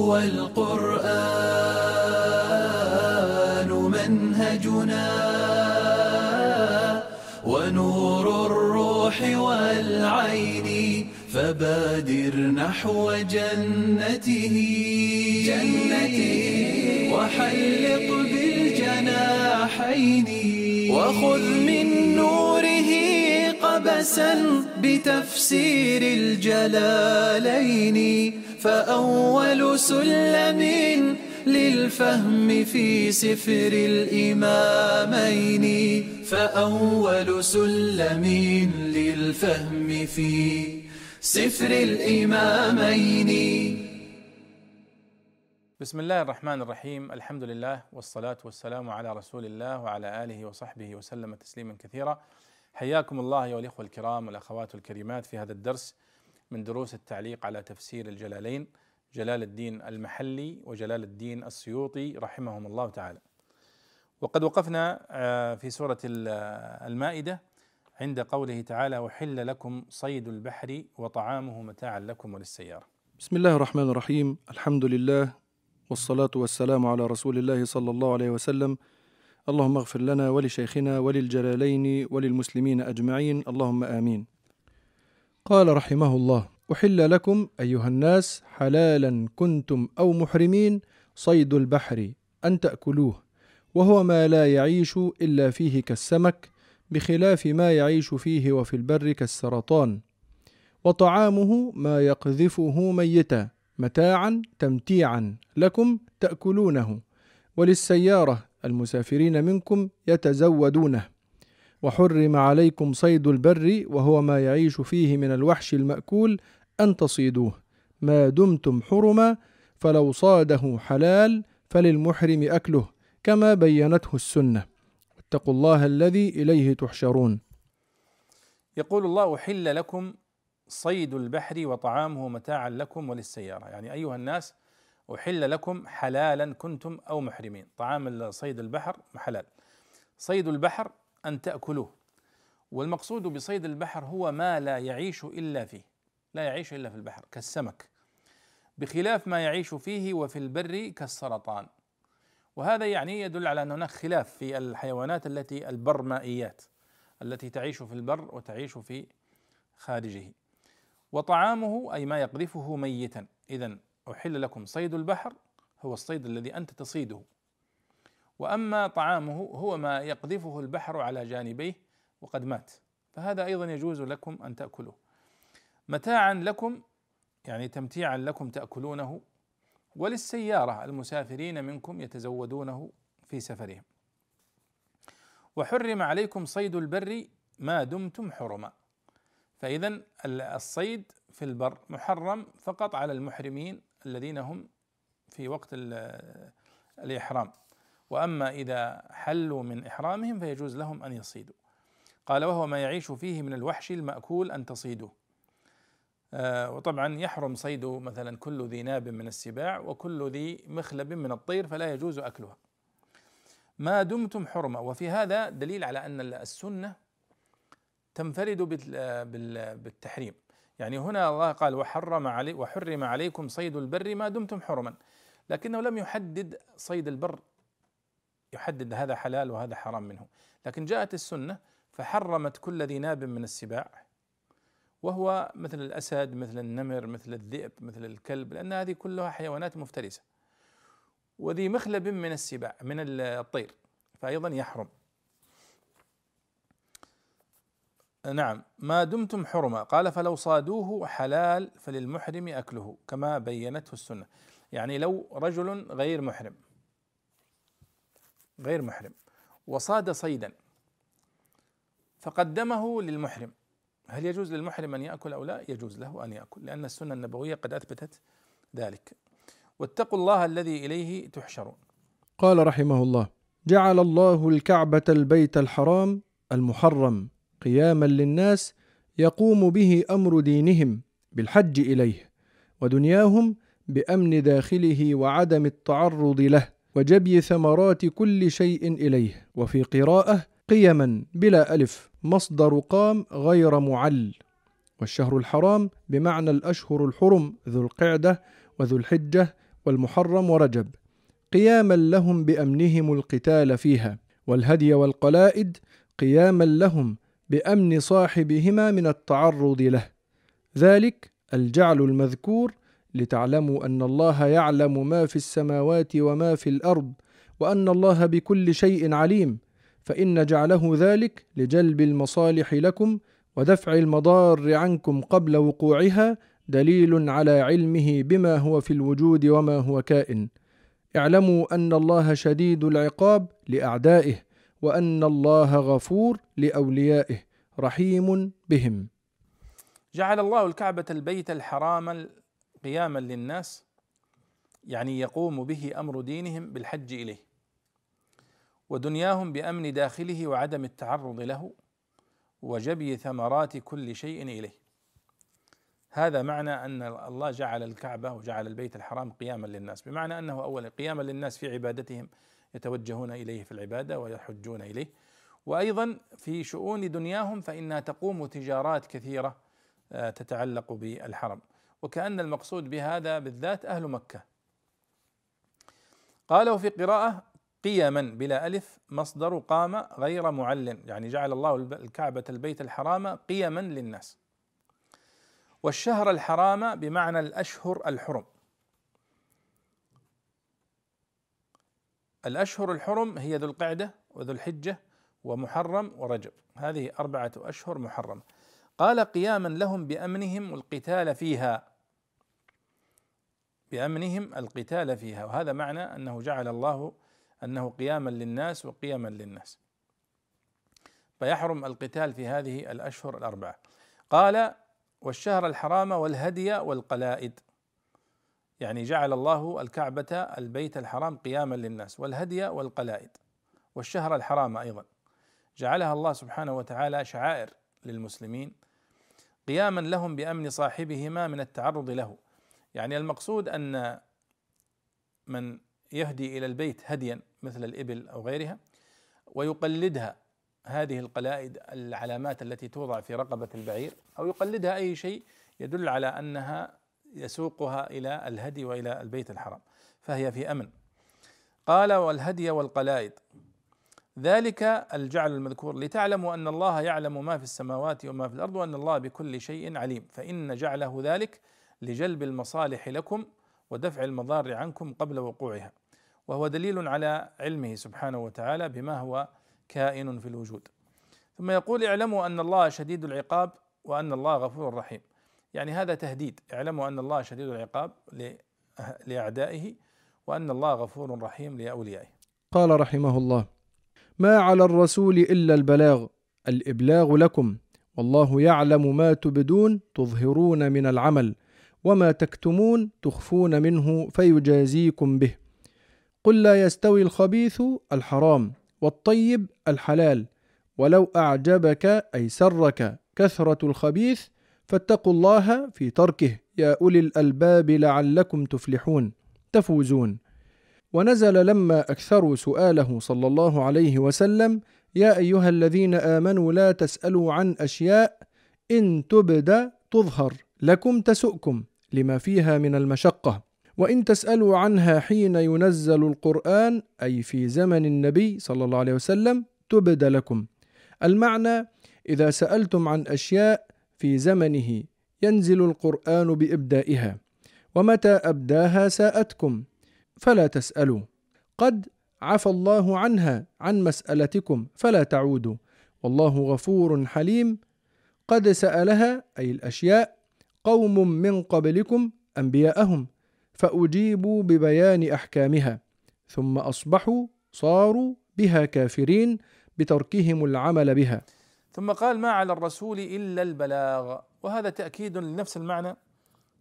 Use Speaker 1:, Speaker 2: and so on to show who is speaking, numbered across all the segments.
Speaker 1: هو القرآن منهجنا ونور الروح والعين فبادر نحو جنته جنته وحلق بالجناحين وخذ من نوره قبسا بتفسير الجلالين. فأول سلم للفهم في سفر الإمامين. فأول سلم للفهم في سفر الإمامين.
Speaker 2: بسم الله الرحمن الرحيم. الحمد لله والصلاة والسلام على رسول الله وعلى آله وصحبه وسلم تسليما كثيرا. حياكم الله أيها الإخوة الكرام والأخوات الكريمات في هذا الدرس من دروس التعليق على تفسير الجلالين جلال الدين المحلي وجلال الدين السيوطي رحمهم الله تعالى. وقد وقفنا في سورة المائدة عند قوله تعالى وحل لكم صيد البحر وطعامه متاعا لكم وللسيارة.
Speaker 3: بسم الله الرحمن الرحيم. الحمد لله والصلاة والسلام على رسول الله صلى الله عليه وسلم. اللهم اغفر لنا ولشيخنا وللجلالين وللمسلمين أجمعين. اللهم آمين. قال رحمه الله أحل لكم أيها الناس حلالا كنتم أو محرمين صيد البحر أن تأكلوه وهو ما لا يعيش إلا فيه كالسمك بخلاف ما يعيش فيه وفي البر كالسرطان وطعامه ما يقذفه ميتا متاعا تمتيعا لكم تأكلونه وللسيارة المسافرين منكم يتزودونه. وحرم عليكم صيد البر وهو ما يعيش فيه من الوحش المأكول أن تصيدوه. ما دمتم حرما فلو صاده حلال فللمحرم أكله كما بينته السنة. واتقوا الله الذي إليه تحشرون.
Speaker 2: يقول الله أحل لكم صيد البحر وطعامه متاعا لكم وللسيارة. يعني أيها الناس أحل لكم حلالا كنتم أو محرمين. طعام صيد البحر حلال. صيد البحر أن تأكلوه. والمقصود بصيد البحر هو ما لا يعيش إلا فيه لا يعيش إلا في البحر كالسمك. بخلاف ما يعيش فيه وفي البر كالسرطان. وهذا يعني يدل على أن هناك خلاف في الحيوانات التي البرمائيات التي تعيش في البر وتعيش في خارجه. وطعامه أي ما يقذفه ميتا. إذا أحل لكم صيد البحر هو الصيد الذي أنت تصيده. وأما طعامه هو ما يقذفه البحر على جانبيه وقد مات. فهذا أيضا يجوز لكم أن تأكلوه. متاعا لكم يعني تمتيعا لكم تأكلونه. وللسيارة المسافرين منكم يتزودونه في سفرهم. وحرم عليكم صيد البر ما دمتم حرما. فإذا الصيد في البر محرم فقط على المحرمين الذين هم في وقت الإحرام. وأما إذا حلوا من إحرامهم فيجوز لهم أن يصيدوا. قال وهو ما يعيش فيه من الوحش المأكول أن تصيدوه آه وطبعا يحرم صيد مثلا كل ذي ناب من السباع وكل ذي مخلب من الطير فلا يجوز أكلها. ما دمتم حرمة. وفي هذا دليل على أن السنة تنفرد بالتحريم. يعني هنا الله قال وحرم علي وحرم عليكم صيد البر ما دمتم حرما. لكنه لم يحدد صيد البر يحدد هذا حلال وهذا حرام منه. لكن جاءت السنة فحرمت كل ذي ناب من السباع وهو مثل الأسد مثل النمر مثل الذئب مثل الكلب لأن هذه كلها حيوانات مفترسة. وذي مخلب من السباع من الطير فأيضا يحرم. نعم ما دمتم حرما. قال فلو صادوه حلال فللمحرم أكله كما بينته السنة. يعني لو رجل غير محرم غير محرم وصاد صيدا فقدمه للمحرم هل يجوز للمحرم أن يأكل أو لا؟ يجوز له أن يأكل لأن السنة النبوية قد أثبتت ذلك. واتقوا الله الذي إليه تحشرون.
Speaker 3: قال رحمه الله: جعل الله الكعبة البيت الحرام المحرم قياما للناس يقوم به أمر دينهم بالحج إليه ودنياهم بأمن داخله وعدم التعرض له وجبي ثمرات كل شيء إليه وفي قراءة قيما بلا ألف مصدر قام غير معل. والشهر الحرام بمعنى الأشهر الحرم ذو القعدة وذو الحجة والمحرم ورجب. قياما لهم بأمنهم القتال فيها. والهدي والقلائد قياما لهم بأمن صاحبهما من التعرض له. ذلك الجعل المذكور لتعلموا أن الله يعلم ما في السماوات وما في الأرض وأن الله بكل شيء عليم فإن جعله ذلك لجلب المصالح لكم ودفع المضار عنكم قبل وقوعها دليل على علمه بما هو في الوجود وما هو كائن. اعلموا أن الله شديد العقاب لأعدائه وأن الله غفور لأوليائه رحيم بهم.
Speaker 2: جعل الله الكعبة البيت الحرام قياما للناس يعني يقوم به أمر دينهم بالحج إليه ودنياهم بأمن داخله وعدم التعرض له وجبي ثمرات كل شيء إليه. هذا معنى أن الله جعل الكعبة وجعل البيت الحرام قياما للناس بمعنى أنه اولا قياما للناس في عبادتهم يتوجهون إليه في العبادة ويحجون إليه. وأيضا في شؤون دنياهم فإنها تقوم تجارات كثيرة آه، تتعلق بالحرم. وكأن المقصود بهذا بالذات أهل مكة. قال وفي قراءة قيما بلا ألف مصدر قام غير معل يعني جعل الله الكعبة البيت الحرام قيما للناس. والشهر الحرام بمعنى الأشهر الحرم. الأشهر الحرم هي ذو القعدة وذو الحجة ومحرم ورجب. هذه أربعة أشهر محرمة. قال قياما لهم بأمنهم القتال فيها. بأمنهم القتال فيها وهذا معنى أنه جعل الله أنه قياما للناس وقيما للناس. فيحرم القتال في هذه الأشهر الأربعة. قال والشهر الحرام والهدي والقلائد. يعني جعل الله الكعبة البيت الحرام قياما للناس والهدي والقلائد. والشهر الحرام أيضا. جعلها الله سبحانه وتعالى شعائر للمسلمين. قياما لهم بأمن صاحبهما من التعرض له. يعني المقصود أن من يهدي إلى البيت هديا مثل الإبل أو غيرها ويقلدها هذه القلائد العلامات التي توضع في رقبة البعير أو يقلدها أي شيء يدل على أنها يسوقها إلى الهدي وإلى البيت الحرام فهي في أمن. قال والهدي والقلائد ذلك الجعل المذكور لتعلموا أن الله يعلم ما في السماوات وما في الأرض وأن الله بكل شيء عليم فإن جعله ذلك لجلب المصالح لكم ودفع المضار عنكم قبل وقوعها. وهو دليل على علمه سبحانه وتعالى بما هو كائن في الوجود. ثم يقول اعلموا أن الله شديد العقاب وأن الله غفور رحيم. يعني هذا تهديد. اعلموا أن الله شديد العقاب لأعدائه وأن الله غفور رحيم لأوليائه.
Speaker 3: قال رحمه الله ما على الرسول إلا البلاغ الإبلاغ لكم والله يعلم ما تبدون تظهرون من العمل. وما تكتمون تخفون منه فيجازيكم به. قل لا يستوي الخبيث الحرام والطيب الحلال ولو أعجبك أي سرك كثرة الخبيث فاتقوا الله في تركه. يا أولي الألباب لعلكم تفلحون. تفوزون. ونزل لما أكثروا سؤاله صلى الله عليه وسلم يا أيها الذين آمنوا لا تسألوا عن أشياء إن تبد تظهر لكم تسؤكم. لما فيها من المشقة. وإن تسألوا عنها حين ينزل القرآن أي في زمن النبي صلى الله عليه وسلم تبد لكم. المعنى إذا سألتم عن أشياء في زمنه ينزل القرآن بإبدائها. ومتى أبداها ساءتكم فلا تسألوا. قد عفى الله عنها عن مسألتكم فلا تعودوا. والله غفور حليم. قد سألها أي الأشياء قوم من قبلكم أنبياءهم فأجيبوا ببيان أحكامها ثم أصبحوا صاروا بها كافرين بتركهم العمل بها.
Speaker 2: ثم قال ما على الرسول إلا البلاغ. وهذا تأكيد لنفس المعنى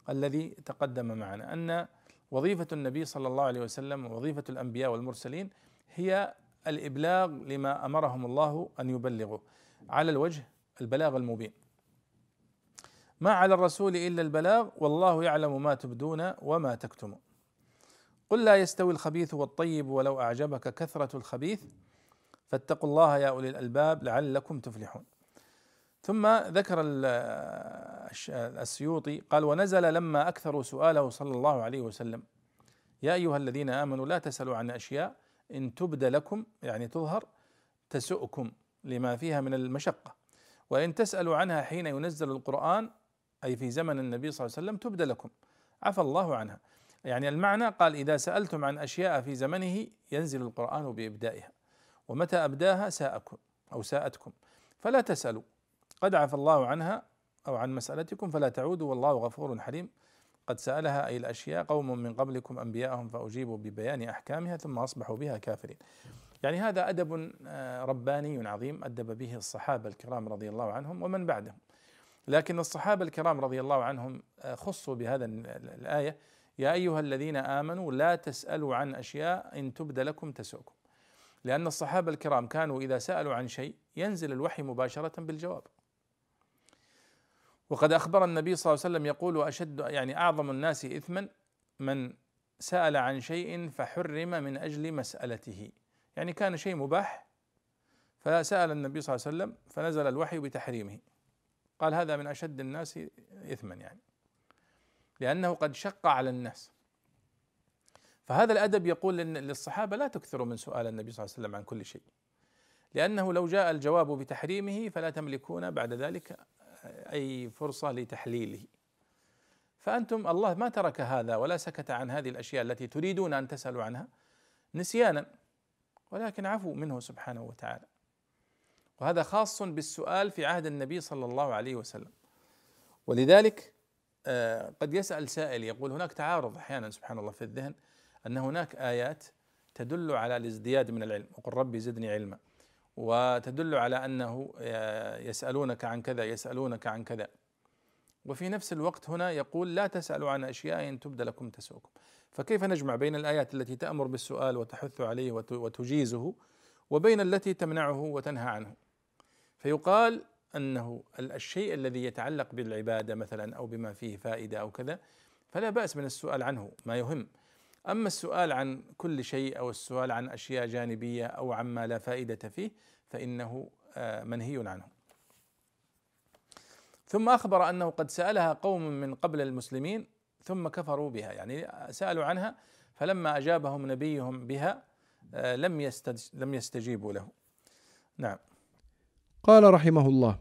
Speaker 2: الذي تقدم معنا أن وظيفة النبي صلى الله عليه وسلم ووظيفه الأنبياء والمرسلين هي الإبلاغ لما أمرهم الله أن يبلغوا. على الوجه البلاغ المبين. ما على الرسول إلا البلاغ والله يعلم ما تبدون وما تكتمون. قل لا يستوي الخبيث والطيب ولو أعجبك كثرة الخبيث فاتقوا الله يا أولي الألباب لعلكم تفلحون. ثم ذكر السيوطي قال ونزل لما اكثروا سؤاله صلى الله عليه وسلم. يا أيها الذين آمنوا لا تسألوا عن أشياء إن تبد لكم يعني تظهر تسؤكم لما فيها من المشقة. وإن تسألوا عنها حين ينزل القرآن أي في زمن النبي صلى الله عليه وسلم تبد لكم. عفى الله عنها. يعني المعنى قال إذا سألتم عن أشياء في زمنه ينزل القرآن بإبدائها. ومتى أبداها؟ ساءكم أو ساءتكم. فلا تسألوا. قد عفى الله عنها أو عن مسألتكم فلا تعودوا والله غفور حليم. قد سألها أي الأشياء قوم من قبلكم أنبياءهم فأجيبوا ببيان أحكامها ثم أصبحوا بها كافرين. يعني هذا أدب آه، رباني عظيم أدب به الصحابة الكرام رضي الله عنهم ومن بعدهم. لكن الصحابة الكرام رضي الله عنهم آه، خصوا بهذا الآية يا أيها الذين آمنوا لا تسألوا عن أشياء إن تبد لكم تسؤكم. لأن الصحابة الكرام كانوا إذا سألوا عن شيء ينزل الوحي مباشرة بالجواب. وقد أخبر النبي صلى الله عليه وسلم يقول أشد يعني أعظم الناس اثما من سأل عن شيء فحرم من أجل مسألته يعني كان شيء مباح فسأل النبي صلى الله عليه وسلم فنزل الوحي بتحريمه قال هذا من أشد الناس إثما يعني. لأنه قد شق على الناس. فهذا الأدب يقول للصحابة لا تكثروا من سؤال النبي صلى الله عليه وسلم عن كل شيء. لأنه لو جاء الجواب بتحريمه فلا تملكون بعد ذلك أي فرصة لتحليله. فأنتم الله ما ترك هذا ولا سكت عن هذه الأشياء التي تريدون أن تسألوا عنها نسيانا. ولكن عفوا منه سبحانه وتعالى. وهذا خاص بالسؤال في عهد النبي صلى الله عليه وسلم. ولذلك آه، قد يسأل سائل يقول هناك تعارض أحيانا سبحان الله في الذهن أن هناك آيات تدل على الازدياد من العلم. وقل ربي زدني علما. وتدل على أنه يسألونك عن كذا يسألونك عن كذا. وفي نفس الوقت هنا يقول لا تسألوا عن أشياء إن تبد لكم تسؤكم فكيف نجمع بين الآيات التي تأمر بالسؤال وتحث عليه وتجيزه وبين التي تمنعه وتنهى عنه؟ فيقال أنه الشيء الذي يتعلق بالعبادة مثلا أو بما فيه فائدة أو كذا فلا بأس من السؤال عنه ما يهم أما السؤال عن كل شيء أو السؤال عن أشياء جانبية أو عما لا فائدة فيه فإنه آه، منهي عنه. ثم أخبر أنه قد سألها قوم من قبل المسلمين ثم كفروا بها يعني سألوا عنها فلما أجابهم نبيهم بها آه، لم لم يستجيبوا له. نعم.
Speaker 3: قال رحمه الله: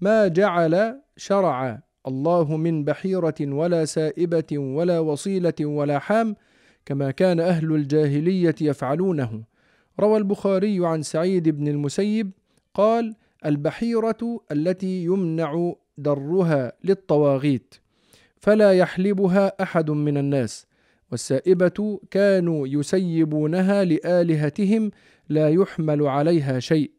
Speaker 3: ما جعل شرع الله من بحيرة ولا سائبة ولا وصيلة ولا حام كما كان أهل الجاهلية يفعلونه. روى البخاري عن سعيد بن المسيب قال البحيرة التي يمنع درها للطواغيت فلا يحلبها أحد من الناس والسائبة كانوا يسيبونها لآلهتهم لا يحمل عليها شيء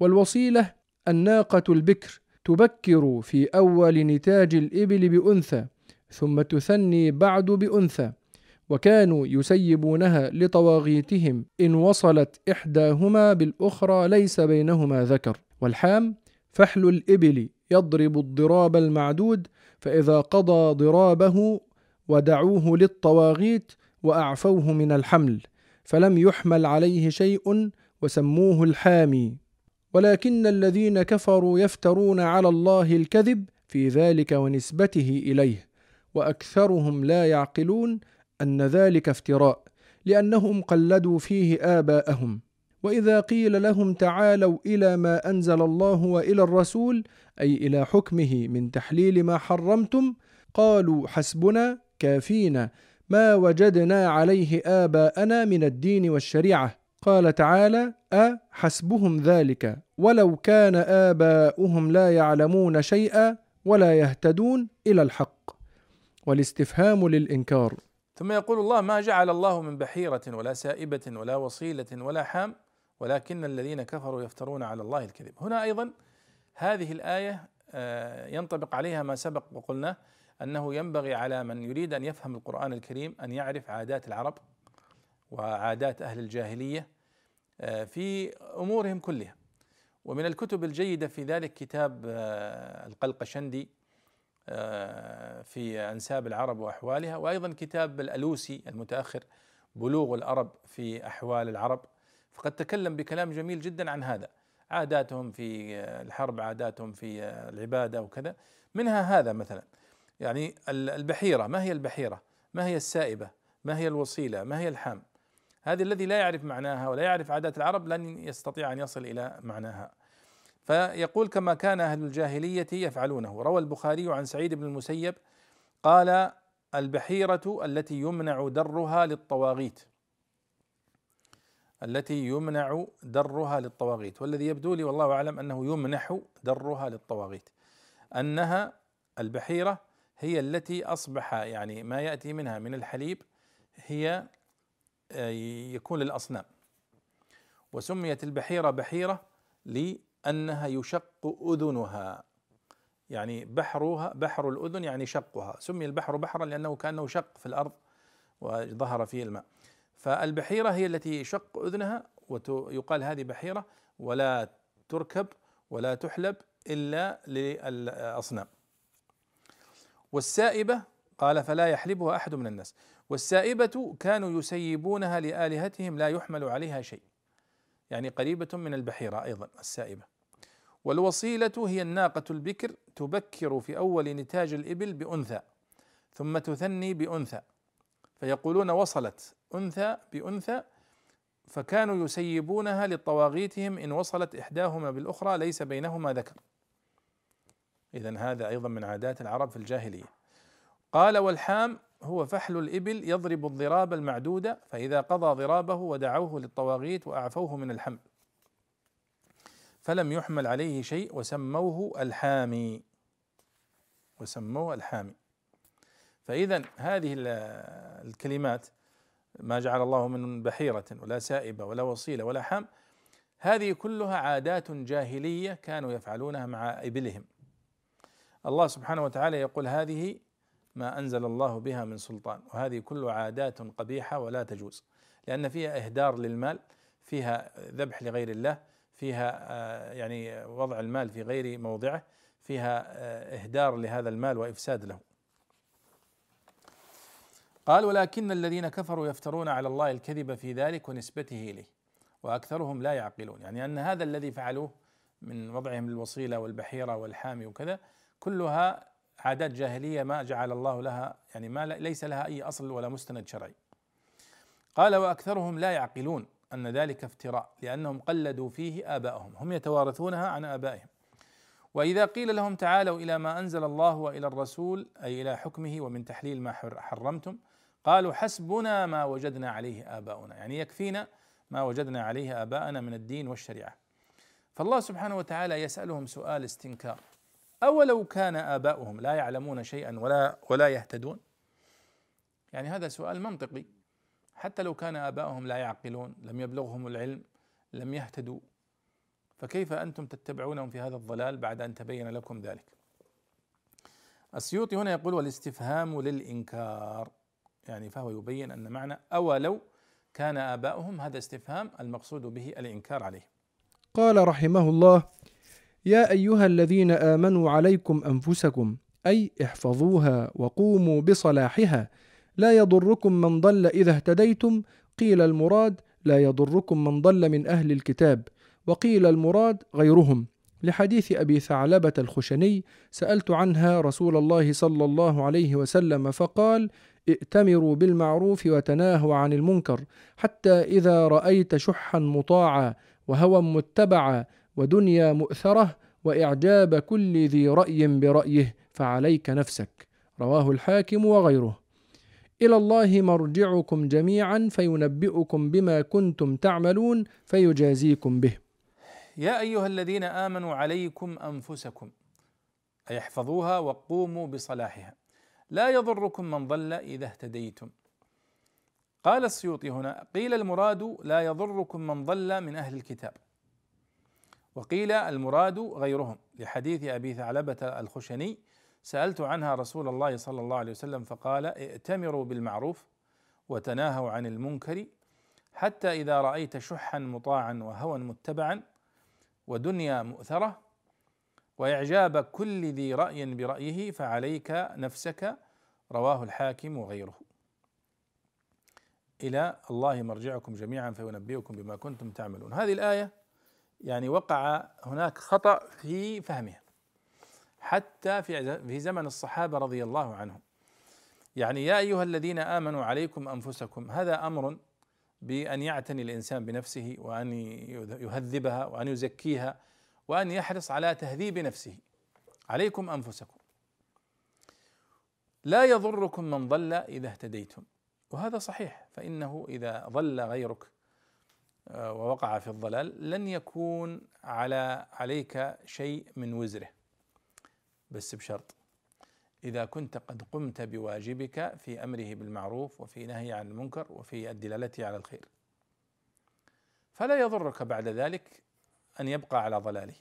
Speaker 3: والوصيلة الناقة البكر تبكر في أول نتاج الإبل بأنثى ثم تثني بعد بأنثى وكانوا يسيبونها لطواغيتهم إن وصلت إحداهما بالأخرى ليس بينهما ذكر. والحام فحل الإبل يضرب الضراب المعدود فإذا قضى ضرابه ودعوه للطواغيت وأعفوه من الحمل فلم يحمل عليه شيء وسموه الحامي. ولكن الذين كفروا يفترون على الله الكذب في ذلك ونسبته إليه وأكثرهم لا يعقلون أن ذلك افتراء لأنهم قلدوا فيه آباءهم. وإذا قيل لهم تعالوا إلى ما أنزل الله وإلى الرسول أي إلى حكمه من تحليل ما حرمتم قالوا حسبنا كافينا ما وجدنا عليه آباءنا من الدين والشريعة. قال تعالى أ حسبهم ذلك؟ ولو كان آباؤهم لا يعلمون شيئا ولا يهتدون إلى الحق. والاستفهام للإنكار.
Speaker 2: ثم يقول الله ما جعل الله من بحيرة ولا سائبة ولا وصيلة ولا حام ولكن الذين كفروا يفترون على الله الكذب. هنا أيضا هذه الآية آه، ينطبق عليها ما سبق وقلنا أنه ينبغي على من يريد أن يفهم القرآن الكريم أن يعرف عادات العرب وعادات أهل الجاهلية في أمورهم كلها. ومن الكتب الجيدة في ذلك كتاب آه، القلقشندي آه، في أنساب العرب وأحوالها وأيضا كتاب الألوسي المتأخر بلوغ العرب في أحوال العرب. فقد تكلم بكلام جميل جدا عن هذا. عاداتهم في الحرب عاداتهم في العبادة وكذا. منها هذا مثلا. يعني البحيرة ما هي البحيرة؟ ما هي السائبة؟ ما هي الوصيلة؟ ما هي الحام؟ هذه الذي لا يعرف معناها ولا يعرف عادات العرب لن يستطيع أن يصل إلى معناها. فيقول كما كان أهل الجاهلية يفعلونه. روى البخاري عن سعيد بن المسيب قال البحيرة التي يمنع درها للطواغيت. التي يمنع درها للطواغيت. والذي يبدو لي والله أعلم أنه يمنح درها للطواغيت. أنها البحيرة هي التي أصبح يعني ما يأتي منها من الحليب هي يكون للأصنام. وسميت البحيرة بحيرة لأنها يشق أذنها. يعني بحرها بحر الأذن يعني شقها. سمي البحر بحرا لأنه كأنه شق في الأرض وظهر فيه الماء. فالبحيرة هي التي يشق أذنها ويقال هذه بحيرة ولا تركب ولا تحلب إلا للأصنام. والسائبة قال فلا يحلبها أحد من الناس. والسائبة كانوا يسيبونها لآلهتهم لا يحمل عليها شيء. يعني قريبة من البحيرة أيضا السائبة. والوصيلة هي الناقة البكر تبكر في أول نتاج الإبل بأنثى ثم تثني بأنثى. فيقولون وصلت أنثى بأنثى فكانوا يسيبونها لطواغيتهم إن وصلت إحداهما بالأخرى ليس بينهما ذكر. إذا هذا أيضا من عادات العرب في الجاهلية. قال والحام هو فحل الإبل يضرب الضراب المعدودة فإذا قضى ضرابه ودعوه للطواغيت وأعفوه من الحمل. فلم يحمل عليه شيء وسموه الحامي. وسموه الحامي. فإذا هذه الكلمات ما جعل الله من بحيرة ولا سائبة ولا وصيلة ولا حام هذه كلها عادات جاهلية كانوا يفعلونها مع إبلهم. الله سبحانه وتعالى يقول هذه ما أنزل الله بها من سلطان. وهذه كل عادات قبيحة ولا تجوز. لأن فيها إهدار للمال فيها ذبح لغير الله فيها آه، يعني وضع المال في غير موضعه فيها آه، إهدار لهذا المال وإفساد له. قال ولكن الذين كفروا يفترون على الله الكذب في ذلك ونسبته إليه وأكثرهم لا يعقلون. يعني أن هذا الذي فعلوه من وضعهم الوصيله والبحيرة والحامي وكذا كلها عادات جاهلية ما جعل الله لها يعني ما ليس لها أي أصل ولا مستند شرعي. قال وأكثرهم لا يعقلون أن ذلك افتراء لأنهم قلدوا فيه ابائهم هم يتوارثونها عن آبائهم. وإذا قيل لهم تعالوا إلى ما أنزل الله وإلى الرسول أي إلى حكمه ومن تحليل ما حرمتم قالوا حسبنا ما وجدنا عليه آباؤنا يعني يكفينا ما وجدنا عليه آباءنا من الدين والشريعة فالله سبحانه وتعالى يسألهم سؤال استنكار أولو كان آباؤهم لا يعلمون شيئا ولا ولا يهتدون؟ يعني هذا سؤال منطقي. حتى لو كان آباؤهم لا يعقلون لم يبلغهم العلم لم يهتدوا فكيف أنتم تتبعونهم في هذا الضلال بعد أن تبين لكم ذلك؟ السيوطي هنا يقول والإستفهام للإنكار. يعني فهو يبين أن معنى أولو كان آباؤهم هذا استفهام المقصود به الإنكار عليه.
Speaker 3: قال رحمه الله يا أيها الذين آمنوا عليكم أنفسكم أي احفظوها وقوموا بصلاحها. لا يضركم من ضل إذا اهتديتم. قيل المراد لا يضركم من ضل من أهل الكتاب. وقيل المراد غيرهم. لحديث أبي ثعلبة الخشني سألت عنها رسول الله صلى الله عليه وسلم فقال ائتمروا بالمعروف وتناهوا عن المنكر حتى إذا رأيت شحا مطاعا وهوى متبعا ودنيا مؤثرة وإعجاب كل ذي رأي برأيه فعليك نفسك رواه الحاكم وغيره. إلى الله مرجعكم جميعا فينبئكم بما كنتم تعملون فيجازيكم به.
Speaker 2: يا أيها الذين آمنوا عليكم أنفسكم. أي احفظوها وقوموا بصلاحها. لا يضركم من ضل إذا اهتديتم. قال السيوطي هنا قيل المراد لا يضركم من ضل من أهل الكتاب. وقيل المراد غيرهم. لحديث أبي ثعلبة الخشني سألت عنها رسول الله صلى الله عليه وسلم فقال ائتمروا بالمعروف وتناهوا عن المنكر حتى إذا رأيت شحا مطاعا وهوى متبعا ودنيا مؤثرة وإعجاب كل ذي رأي برأيه فعليك نفسك رواه الحاكم وغيره. إلى الله مرجعكم جميعا فينبئكم بما كنتم تعملون. هذه الآية يعني وقع هناك خطأ في فهمها حتى في في زمن الصحابة رضي الله عنهم. يعني يا أيها الذين آمنوا عليكم أنفسكم هذا أمر بأن يعتني الإنسان بنفسه وأن يهذبها وأن يزكيها وأن يحرص على تهذيب نفسه. عليكم أنفسكم. لا يضركم من ضل إذا اهتديتم. وهذا صحيح فإنه إذا ضل غيرك ووقع في الضلال لن يكون على عليك شيء من وزره بس بشرط. إذا كنت قد قمت بواجبك في أمره بالمعروف وفي نهي عن المنكر وفي الدلالة على الخير. فلا يضرك بعد ذلك أن يبقى على ضلاله.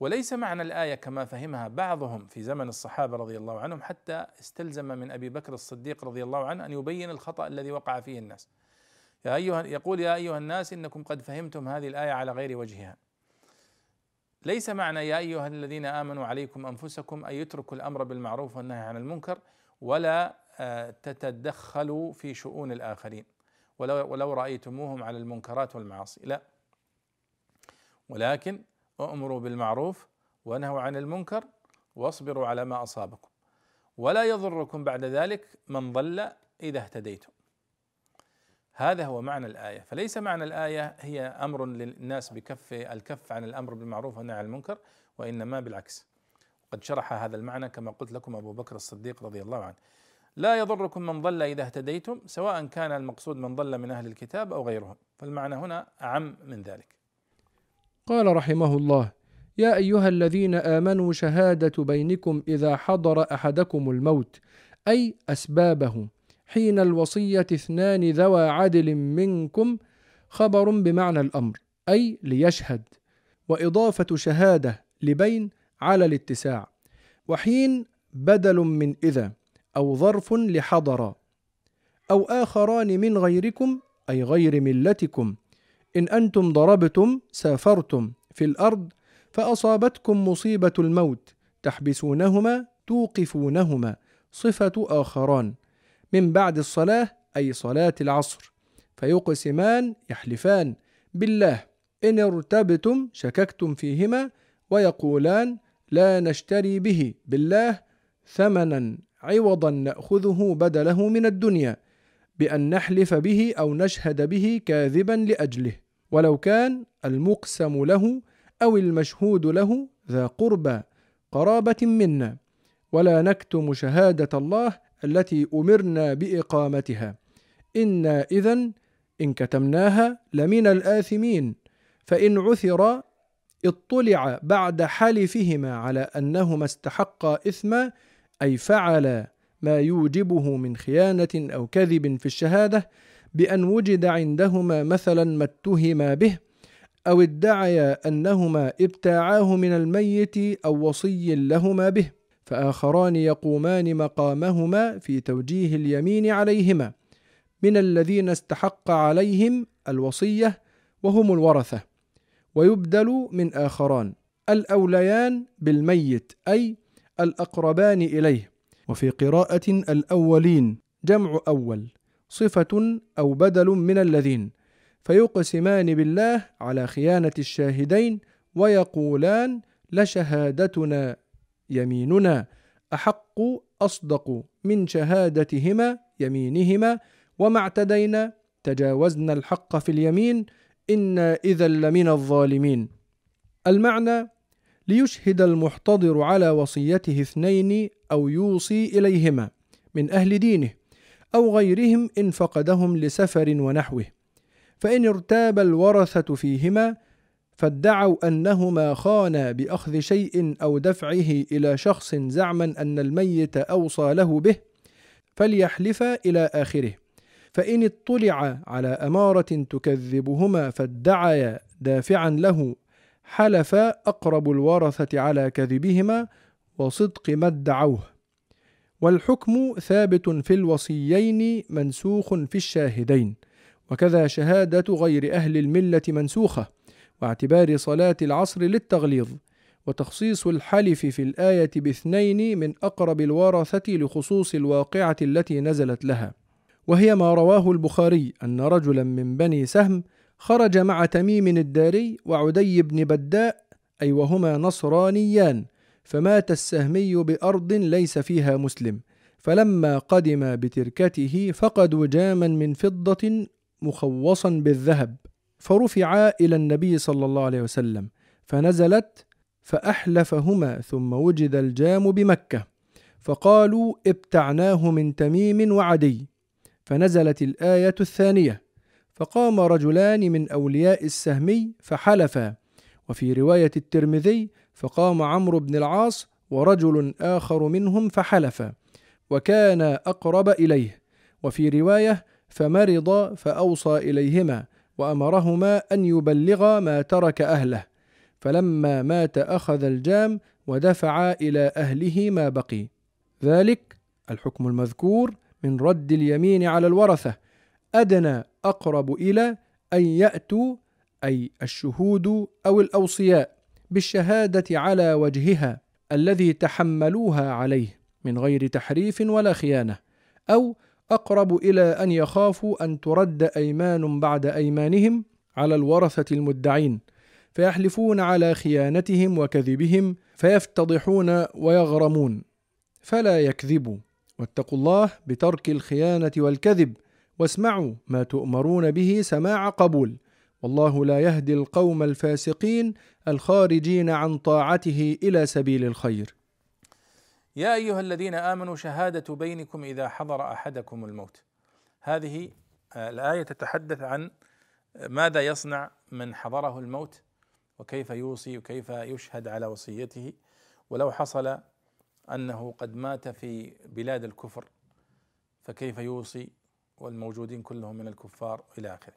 Speaker 2: وليس معنى الآية كما فهمها بعضهم في زمن الصحابة رضي الله عنهم حتى استلزم من أبي بكر الصديق رضي الله عنه أن يبين الخطأ الذي وقع فيه الناس. يا أيها يقول يا أيها الناس إنكم قد فهمتم هذه الآية على غير وجهها. ليس معنى يا أيها الذين آمنوا عليكم أنفسكم أن يتركوا الأمر بالمعروف والنهي عن المنكر ولا آه، تتدخلوا في شؤون الآخرين. ولو, ولو رأيتموهم على المنكرات والمعاصي. لا. ولكن أمروا بالمعروف ونهوا عن المنكر واصبروا على ما أصابكم. ولا يضركم بعد ذلك من ضل إذا اهتديتم. هذا هو معنى الآية. فليس معنى الآية هي أمر للناس بكف الكف عن الأمر بالمعروف والنهي عن المنكر وإنما بالعكس. قد شرح هذا المعنى كما قلت لكم أبو بكر الصديق رضي الله عنه. لا يضركم من ضل إذا اهتديتم سواء كان المقصود من ضل من أهل الكتاب أو غيرهم. فالمعنى هنا أعم من ذلك.
Speaker 3: قال رحمه الله يا أيها الذين آمنوا شهادة بينكم إذا حضر أحدكم الموت أي أسبابه حين الوصية اثنان ذوى عدل منكم خبر بمعنى الأمر أي ليشهد. وإضافة شهادة لبين على الاتساع. وحين بدل من إذا أو ظرف لحضر. أو آخران من غيركم أي غير ملتكم. إن أنتم ضربتم سافرتم في الأرض فأصابتكم مصيبة الموت تحبسونهما توقفونهما. صفة آخران. من بعد الصلاة أي صلاة العصر. فيقسمان يحلفان بالله إن ارتبتم شككتم فيهما ويقولان لا نشتري به بالله ثمنا عوضا نأخذه بدله من الدنيا بأن نحلف به أو نشهد به كاذبا لأجله. ولو كان المقسم له أو المشهود له ذا قربى قرابة منا. ولا نكتم شهادة الله التي أمرنا بإقامتها. إنا اذا إن كتمناها لمن الآثمين. فإن عثر اطلع بعد حلفهما على أنهما استحقا إثما أي فعلا ما يوجبه من خيانة أو كذب في الشهادة بأن وجد عندهما مثلا ما اتهما به أو ادعيا أنهما ابتاعاه من الميت أو وصي لهما به. فآخران يقومان مقامهما في توجيه اليمين عليهما. من الذين استحق عليهم الوصية وهم الورثة. ويبدل من آخران الأوليان بالميت أي الأقربان إليه. وفي قراءة الأولين جمع أول صفة أو بدل من الذين. فيقسمان بالله على خيانة الشاهدين ويقولان لشهادتنا يميننا أحق أصدق من شهادتهما يمينهما وما اعتدينا تجاوزنا الحق في اليمين إنا إذا لمن الظالمين. المعنى ليشهد المحتضر على وصيته اثنين أو يوصي إليهما من أهل دينه أو غيرهم إن فقدهم لسفر ونحوه فإن ارتاب الورثة فيهما فادعوا أنهما خانا بأخذ شيء أو دفعه إلى شخص زعما أن الميت أوصى له به فليحلفا إلى آخره. فإن اطلع على أمارة تكذبهما فادعيا دافعا له حلف أقرب الورثة على كذبهما وصدق ما ادعوه. والحكم ثابت في الوصيين منسوخ في الشاهدين وكذا شهادة غير أهل الملة منسوخة. واعتبار صلاة العصر للتغليظ وتخصيص الحلف في الآية باثنين من أقرب الورثة لخصوص الواقعة التي نزلت لها. وهي ما رواه البخاري أن رجلا من بني سهم خرج مع تميم الداري وعدي بن بداء أي وهما نصرانيان فمات السهمي بأرض ليس فيها مسلم فلما قدم بتركته فقدوا جاما من فضة مخوصا بالذهب. فرفعا إلى النبي صلى الله عليه وسلم فنزلت فأحلفهما ثم وجد الجام بمكة فقالوا ابتعناه من تميم وعدي فنزلت الآية الثانية فقام رجلان من أولياء السهمي فحلفا وفي رواية الترمذي فقام عمرو بن العاص ورجل آخر منهم فحلفا وكان أقرب إليه وفي رواية فمرض فأوصى إليهما وأمرهما أن يبلغا ما ترك أهله. فلما مات أخذ الجام ودفع إلى أهله ما بقي. ذلك الحكم المذكور من رد اليمين على الورثة. أدنى أقرب إلى أن يأتوا أي الشهود أو الأوصياء بالشهادة على وجهها الذي تحملوها عليه من غير تحريف ولا خيانة أو أقرب إلى أن يخافوا أن ترد أيمان بعد أيمانهم على الورثة المدعين فيحلفون على خيانتهم وكذبهم فيفتضحون ويغرمون فلا يكذبوا. واتقوا الله بترك الخيانة والكذب واسمعوا ما تؤمرون به سماع قبول. والله لا يهدي القوم الفاسقين الخارجين عن طاعته إلى سبيل الخير.
Speaker 2: يا أيها الذين آمنوا شهادة بينكم إذا حضر أحدكم الموت. هذه آه، الآية تتحدث عن ماذا يصنع من حضره الموت وكيف يوصي وكيف يشهد على وصيته. ولو حصل أنه قد مات في بلاد الكفر فكيف يوصي والموجودين كلهم من الكفار إلى آخره.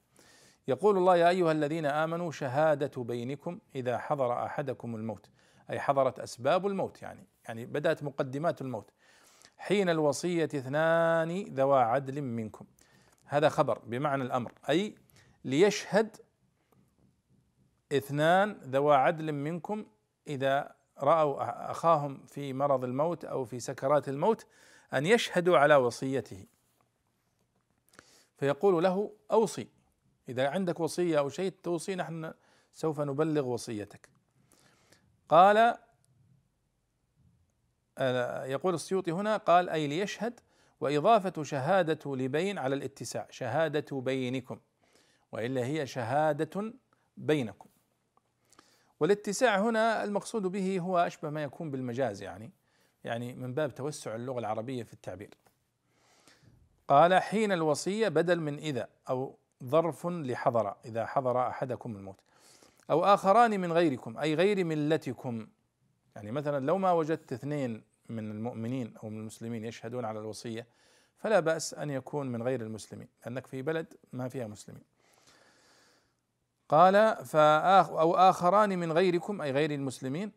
Speaker 2: يقول الله يا أيها الذين آمنوا شهادة بينكم إذا حضر أحدكم الموت. أي حضرت أسباب الموت يعني. يعني بدأت مقدمات الموت. حين الوصية اثنان ذوى عدل منكم. هذا خبر بمعنى الأمر. أي ليشهد اثنان ذوى عدل منكم إذا رأوا أخاهم في مرض الموت أو في سكرات الموت أن يشهدوا على وصيته. فيقول له أوصي. إذا عندك وصية أو شيء توصي نحن سوف نبلغ وصيتك. قال يقول السيوطي هنا قال أي ليشهد وإضافة شهادة لبين على الاتساع شهادة بينكم وإلا هي شهادة بينكم. والاتساع هنا المقصود به هو أشبه ما يكون بالمجاز يعني يعني من باب توسع اللغة العربية في التعبير. قال حين الوصية بدل من إذا أو ظرف لحضر إذا حضر أحدكم الموت أو آخران من غيركم أي غير ملتكم. يعني مثلا لو ما وجدت اثنين من المؤمنين أو من المسلمين يشهدون على الوصية فلا بأس أن يكون من غير المسلمين لأنك في بلد ما فيها مسلمين. قال فآخ أو آخران من غيركم أي غير المسلمين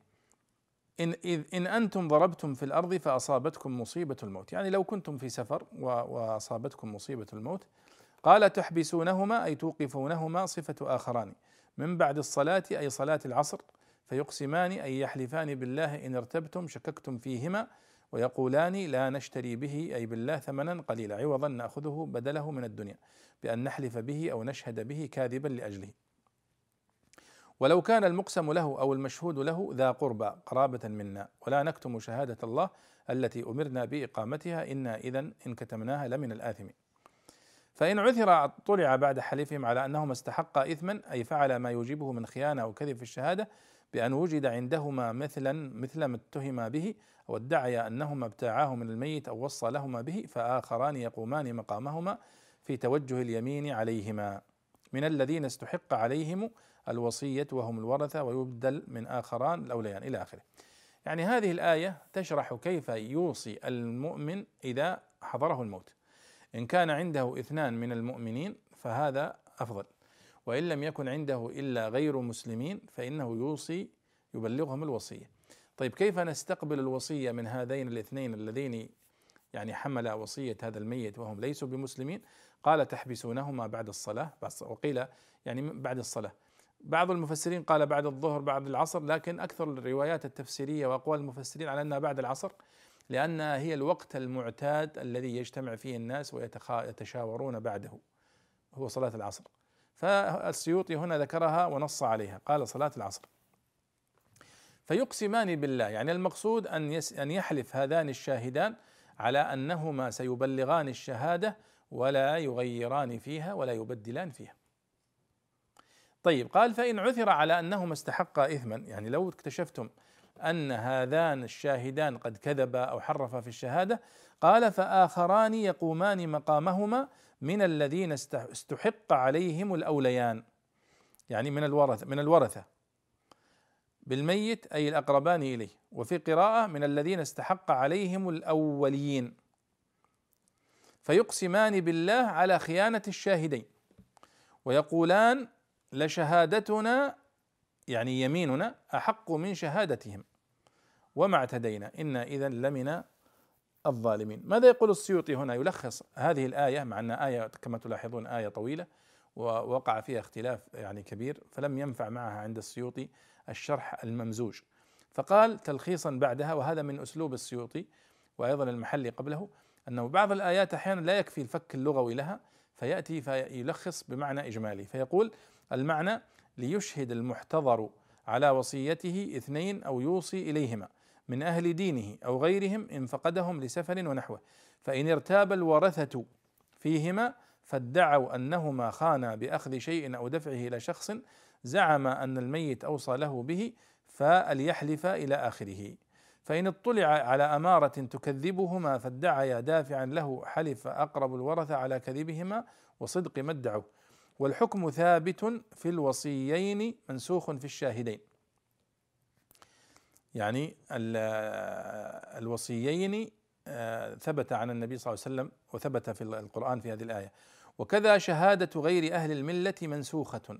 Speaker 2: إن إذ إن أنتم ضربتم في الأرض فأصابتكم مصيبة الموت. يعني لو كنتم في سفر وأصابتكم مصيبة الموت قال تحبسونهما أي توقفونهما صفة آخران من بعد الصلاة أي صلاة العصر فيقسمان أي يحلفان بالله إن ارتبتم شككتم فيهما ويقولان لا نشتري به أي بالله ثمنا قليلا. عوضا نأخذه بدله من الدنيا بأن نحلف به أو نشهد به كاذبا لأجله. ولو كان المقسم له أو المشهود له ذا قربى قرابة منا. ولا نكتم شهادة الله التي أمرنا بإقامتها إنا إذا إن كتمناها لمن الاثمين. فإن عثر طلع بعد حليفهم على أنهما استحقا إثما أي فعل ما يوجبه من خيانة أو كذب في الشهادة بأن وجد عندهما مثلا مثل ما اتهما به أو ادعيا أنهما ابتاعاه من الميت أو وصى لهما به فآخران يقومان مقامهما في توجه اليمين عليهما. من الذين استحق عليهم الوصية وهم الورثة ويبدل من آخران الأوليان إلى آخره. يعني هذه الآية تشرح كيف يوصي المؤمن إذا حضره الموت. إن كان عنده اثنان من المؤمنين فهذا أفضل. وإن لم يكن عنده إلا غير مسلمين فإنه يوصي يبلغهم الوصية. طيب كيف نستقبل الوصية من هذين الاثنين اللذين يعني حمل وصية هذا الميت وهم ليسوا بمسلمين؟ قال تحبسونهما بعد الصلاة. وقيل يعني بعد الصلاة. بعض المفسرين قال بعد الظهر بعد العصر لكن أكثر الروايات التفسيرية وأقوال المفسرين على أنها بعد العصر لانها هي الوقت المعتاد الذي يجتمع فيه الناس ويتشاورون بعده هو صلاة العصر. فالسيوطي هنا ذكرها ونص عليها قال صلاة العصر فيقسمان بالله يعني المقصود أن أن يحلف هذان الشاهدان على أنهما سيبلغان الشهادة ولا يغيران فيها ولا يبدلان فيها. طيب قال فإن عثر على أنهما استحقا اثما يعني لو اكتشفتم أن هذان الشاهدان قد كذبا أو حرفا في الشهادة قال فآخران يقومان مقامهما من الذين استحق عليهم الأوليان. يعني من الورثة من الورثة. بالميت أي الأقربان إليه. وفي قراءة من الذين استحق عليهم الاولين فيقسمان بالله على خيانة الشاهدين. ويقولان لشهادتنا يعني يميننا أحق من شهادتهم. وما اعتدينا. إنا اذا لمن الظالمين. ماذا يقول السيوطي هنا؟ يلخص هذه الآية مع انها آية كما تلاحظون آية طويلة ووقع فيها اختلاف يعني كبير فلم ينفع معها عند السيوطي الشرح الممزوج. فقال تلخيصا بعدها وهذا من أسلوب السيوطي وأيضا المحلي قبله أنه بعض الآيات أحيانا لا يكفي الفك اللغوي لها فيأتي فيلخص بمعنى إجمالي. فيقول المعنى ليشهد المحتضر على وصيته اثنين أو يوصي إليهما. من أهل دينه أو غيرهم ان فقدهم لسفر ونحوه. فإن ارتاب الورثة فيهما فادعوا أنهما خانا بأخذ شيء أو دفعه إلى شخص زعم أن الميت أوصى له به فليحلف إلى آخره. فإن اطلع على أمارة تكذبهما فادعيا دافعا له حلف أقرب الورثه على كذبهما وصدق ما ادعوا والحكم ثابت في الوصيين منسوخ في الشاهدين. يعني الوصيين آه، ثبت عن النبي صلى الله عليه وسلم وثبت في القرآن في هذه الآية. وكذا شهادة غير أهل الملة منسوخة.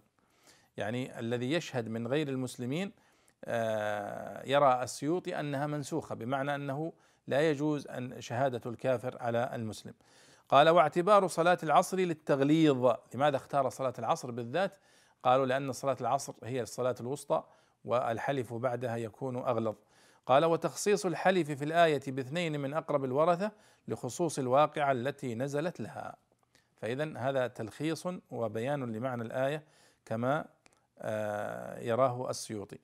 Speaker 2: يعني الذي يشهد من غير المسلمين آه، يرى السيوطي أنها منسوخة بمعنى أنه لا يجوز أن شهادة الكافر على المسلم. قال واعتبار صلاة العصر للتغليظ. لماذا اختار صلاة العصر بالذات؟ قالوا لأن صلاة العصر هي الصلاة الوسطى والحلف بعدها يكون أغلظ. قال وتخصيص الحلف في الآية باثنين من أقرب الورثة لخصوص الواقعة التي نزلت لها. فإذا هذا تلخيص وبيان لمعنى الآية كما آه، يراه السيوطي.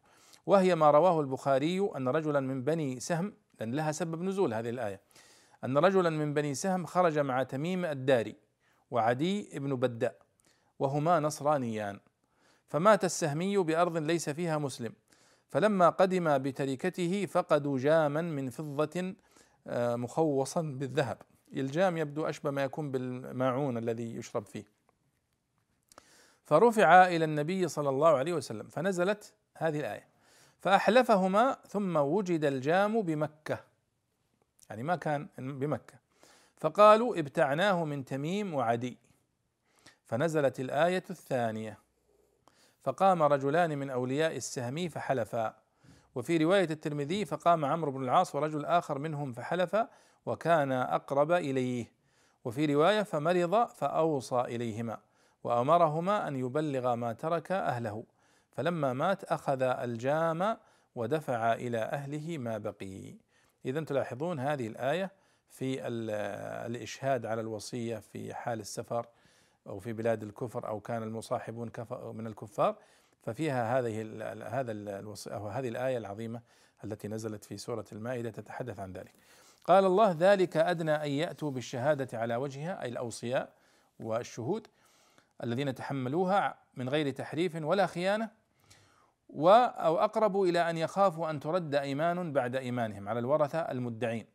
Speaker 2: وهي ما رواه البخاري أن رجلا من بني سهم لأن لها سبب نزول هذه الآية أن رجلا من بني سهم خرج مع تميم الداري وعدي بن بداء وهما نصرانيان. فمات السهمي بأرض ليس فيها مسلم. فلما قدم بتركته فقدوا جاما من فضة آه، مخوصا بالذهب. الجام يبدو أشبه ما يكون بالماعون الذي يشرب فيه. فرفع إلى النبي صلى الله عليه وسلم فنزلت هذه الآية. فأحلفهما ثم وجد الجام بمكة. يعني ما كان بمكة. فقالوا ابتعناه من تميم وعدي. فنزلت الآية الثانية. فقام رجلان من أولياء السهمي فحلفا. وفي رواية الترمذي فقام عمرو بن العاص ورجل آخر منهم فحلف وكان أقرب إليه. وفي رواية فمرض فأوصى إليهما وأمرهما أن يبلغا ما ترك أهله. فلما مات أخذ الجام ودفع إلى أهله ما بقي. إذا تلاحظون هذه الآية في الإشهاد على الوصية في حال السفر أو في بلاد الكفر أو كان المصاحبون من الكفار ففيها هذه هذا أو هذه الآية العظيمة التي نزلت في سورة المائدة تتحدث عن ذلك. قال الله ذلك أدنى أن يأتوا بالشهادة على وجهها أي الأوصياء والشهود الذين تحملوها من غير تحريف ولا خيانة و أو أقرب إلى أن يخافوا أن ترد أيمان بعد إيمانهم على الورثة المدعين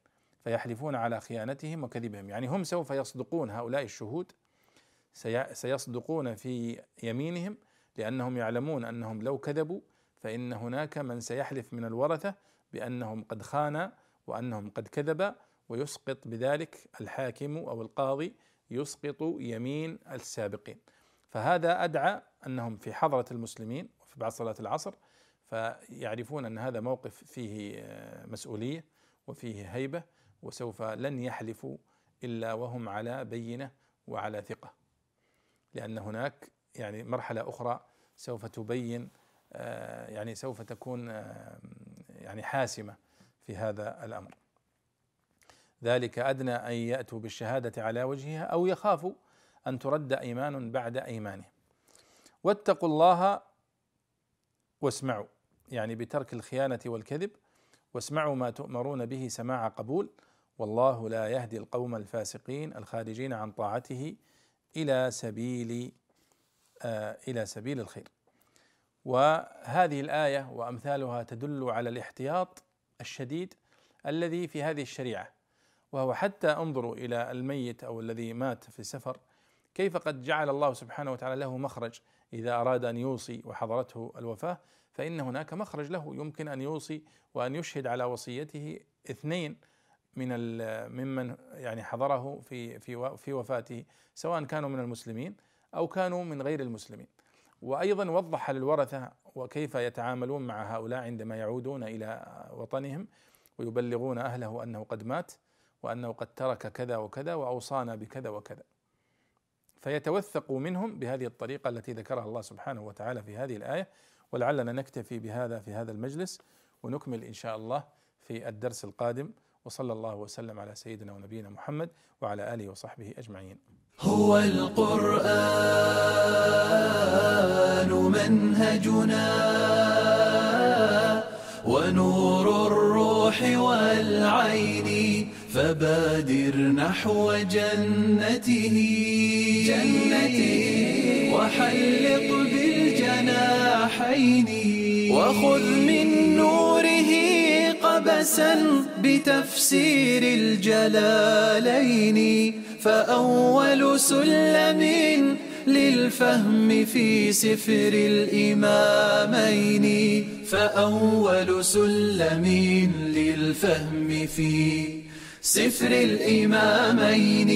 Speaker 2: فيحلفون على خيانتهم وكذبهم يعني هم سوف يصدقون هؤلاء الشهود سيصدقون في يمينهم لأنهم يعلمون أنهم لو كذبوا فإن هناك من سيحلف من الورثة بأنهم قد خان وأنهم قد كذب ويسقط بذلك الحاكم أو القاضي يسقط يمين السابقين. فهذا أدعى أنهم في حضرة المسلمين وفي بعد صلاة العصر فيعرفون أن هذا موقف فيه مسؤولية وفيه هيبة وسوف لن يحلفوا إلا وهم على بينة وعلى ثقة. لأن هناك يعني مرحلة أخرى سوف تبين آه، يعني سوف تكون آه، يعني حاسمة في هذا الأمر. ذلك أدنى أن يأتوا بالشهادة على وجهها أو يخافوا أن ترد أيمان بعد أيمانهم. واتقوا الله واسمعوا يعني بترك الخيانة والكذب واسمعوا ما تؤمرون به سماع قبول والله لا يهدي القوم الفاسقين الخارجين عن طاعته إلى سبيل آه إلى سبيل الخير. وهذه الآية وأمثالها تدل على الاحتياط الشديد الذي في هذه الشريعة. وهو حتى انظروا إلى الميت أو الذي مات في سفر كيف قد جعل الله سبحانه وتعالى له مخرج؟ إذا أراد أن يوصي وحضرته الوفاة فإن هناك مخرج له يمكن أن يوصي وأن يشهد على وصيته اثنين. من ممن يعني حضره في في في وفاته سواء كانوا من المسلمين أو كانوا من غير المسلمين. وأيضا وضح للورثة وكيف يتعاملون مع هؤلاء عندما يعودون إلى وطنهم ويبلغون أهله أنه قد مات وأنه قد ترك كذا وكذا وأوصانا بكذا وكذا. فيتوثقوا منهم بهذه الطريقة التي ذكرها الله سبحانه وتعالى في هذه الآية. ولعلنا نكتفي بهذا في هذا المجلس ونكمل إن شاء الله في الدرس القادم وصلى الله وسلم على سيدنا ونبينا محمد وعلى آله وصحبه أجمعين.
Speaker 1: هو القرآن منهجنا ونور الروح والعين فبادر نحو جنته جنته وحلق بالجناحين وخذ من قبسا بتفسير الجلالين فأول سلم للفهم في سفر الإمامين. فأول سلم للفهم في سفر الإمامين.